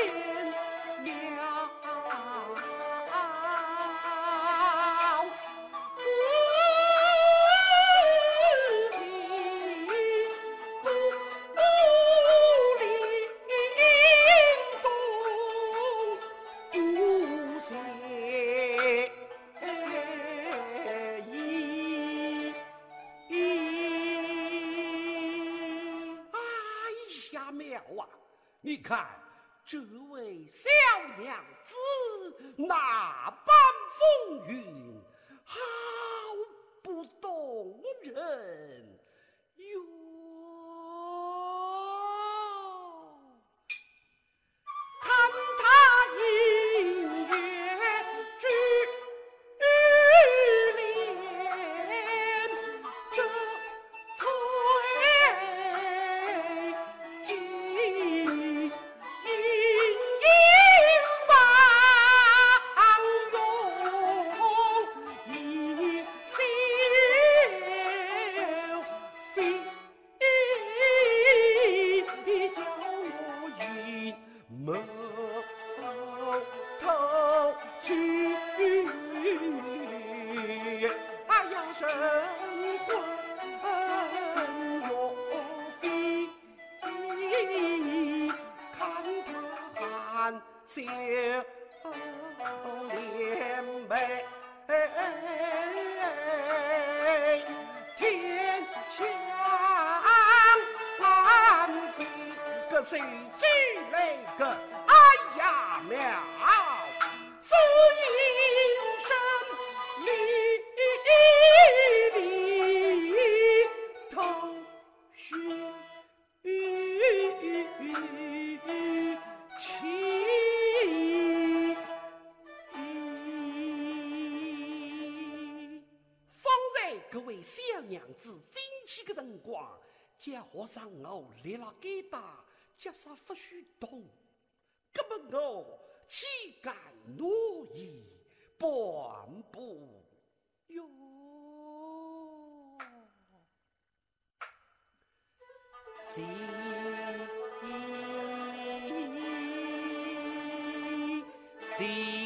天涯不灵邪意啊！你看这位小娘子那难消连悲，天下难敌，个谁惧那个哎呀苗，娘子进去的辰光，见和尚我立了疙瘩，脚上不许动。那么我岂敢诺意半步哟？行行。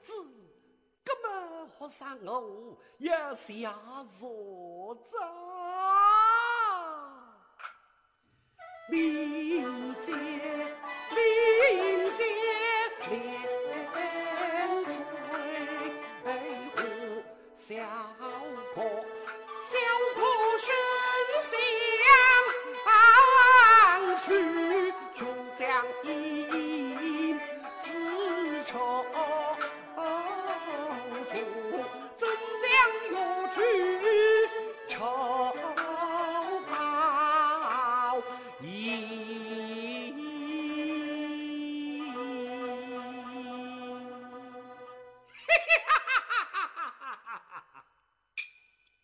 是。我要下坐着，林间林间连翠湖小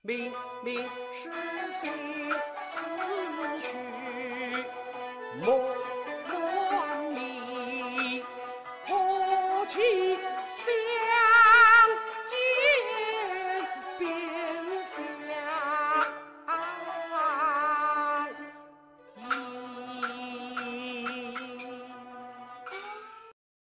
明明是心思绪。